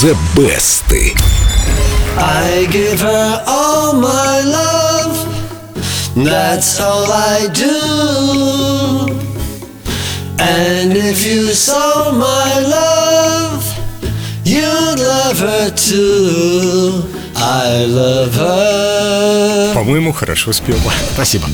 The Best. I give her all my love. That's all I do. And if you saw my love, you'd love her too. I love her. По-моему, хорошо спел. Спасибо.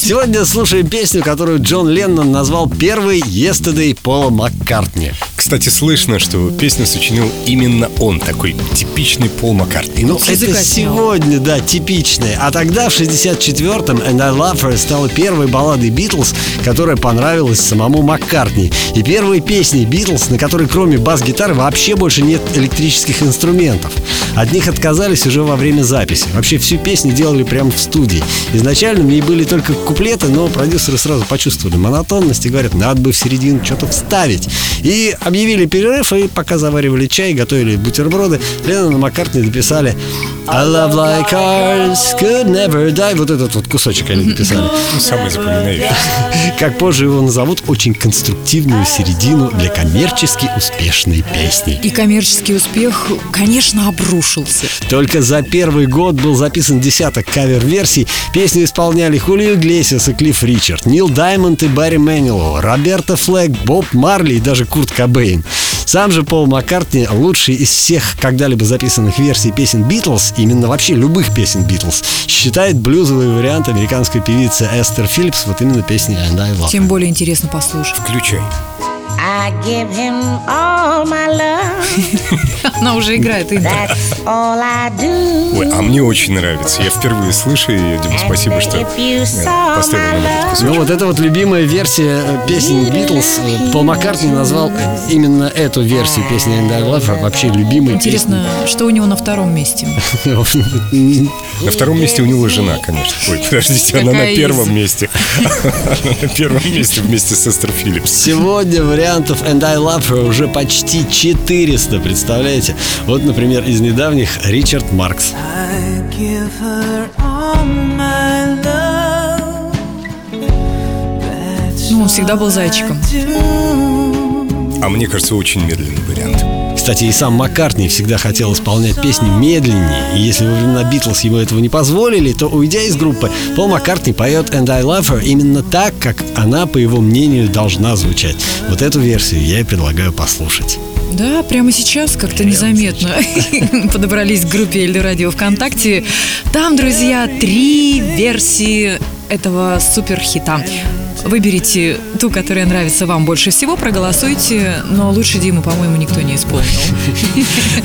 Сегодня слушаем песню, которую Джон Леннон назвал первой «Yesterday» Пола Маккартни. Кстати, слышно, что песню сочинил именно он, такой типичный Пол Маккартни. Ну, языка это снял. сегодня, да, типичное. А тогда, в 64-м, And I Love Her стала первой балладой Битлз, которая понравилась самому Маккартни. И первой песней Битлз, на которой кроме бас-гитары вообще больше нет электрических инструментов. От них отказались уже во время записи. Вообще всю песню делали прямо в студии. Изначально в ней были только куплеты, но продюсеры сразу почувствовали монотонность и говорят, надо бы в середину что-то вставить. И объявили перерыв, и пока заваривали чай, готовили бутерброды, Леннон и Маккартни дописали I love like ours, could never die. Вот этот вот кусочек они дописали. Ну, самый запоминающийся. Как позже его назовут, очень конструктивную середину для коммерчески успешной песни. И коммерческий успех, конечно, обрушился. Только за первый год был записан десяток кавер-версий. Песню исполняли Хулио Иглесиас и Клифф Ричард, Нил Даймонд и Барри Мэнилоу, Роберто Флэг, Боб Марли и даже Курт Кобейн. Сам же Пол Маккартни, лучший из всех когда-либо записанных версий песен Битлз, именно вообще любых песен Битлз, считает блюзовый вариант американской певицы Эстер Филлипс вот именно песни «And I Love». Тем более интересно послушать. Включай. I give him all my love. Она уже играет интро. That's all I do. Ой, а мне очень нравится. Я впервые слышу ее. Дима, спасибо, что поставил кусочек. Ну вот это вот любимая версия песен Битлз. Пол Маккартни назвал именно эту версию песни «And I Love Her» вообще любимой Интересно, что у него на втором месте? песней. На втором месте у него жена, конечно. Ой, подождите, она на первом месте. Она на первом месте вместе с Эстер Филлипс. Сегодня вариантов «And I Love Her» уже почти 400, представляете? Вот, например, из недавних Ричард Маркс. Ну, он всегда был зайчиком. А мне кажется, очень медленный вариант. Кстати, и сам Маккартни всегда хотел исполнять песни медленнее. И если во времена Битлз ему этого не позволили, то, уйдя из группы, Пол Маккартни поет «And I Love Her» именно так, как она, по его мнению, должна звучать. Вот эту версию я и предлагаю послушать. Да, прямо сейчас как-то незаметно подобрались к группе Эльдо Радио ВКонтакте. Там, друзья, три версии этого суперхита. Выберите ту, которая нравится вам больше всего, проголосуйте, но лучше Диму, по-моему, никто не исполнил.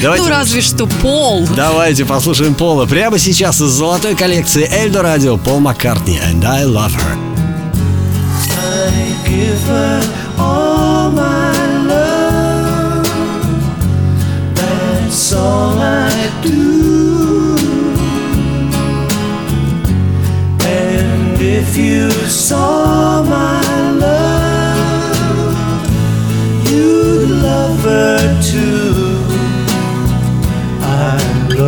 Ну, разве что Пол. Давайте послушаем Пола прямо сейчас из золотой коллекции Эльдо Радио Пол Маккартни «And I Love Her». If you saw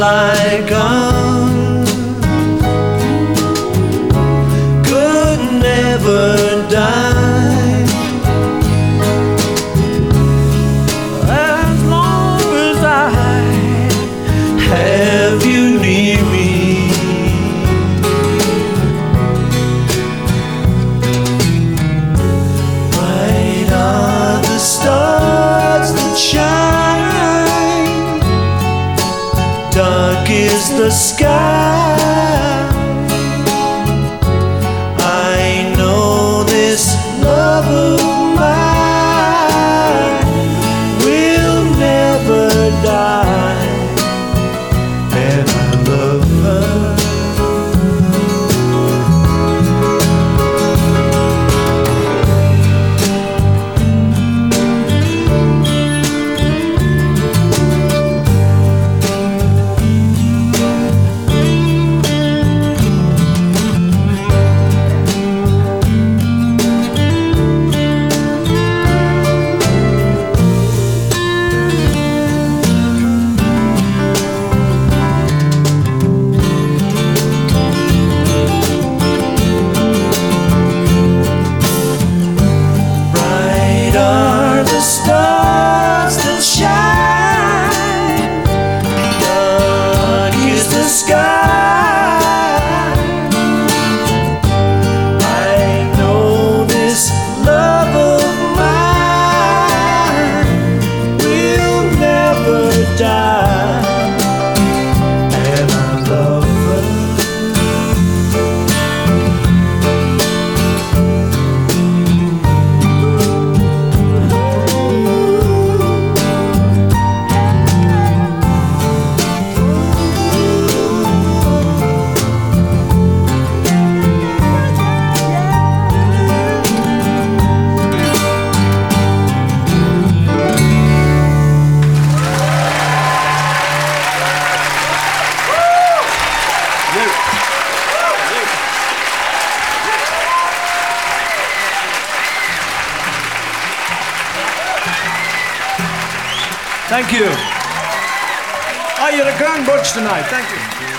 like a the sky. Thank you. Oh, you're a grand bunch tonight. Thank you.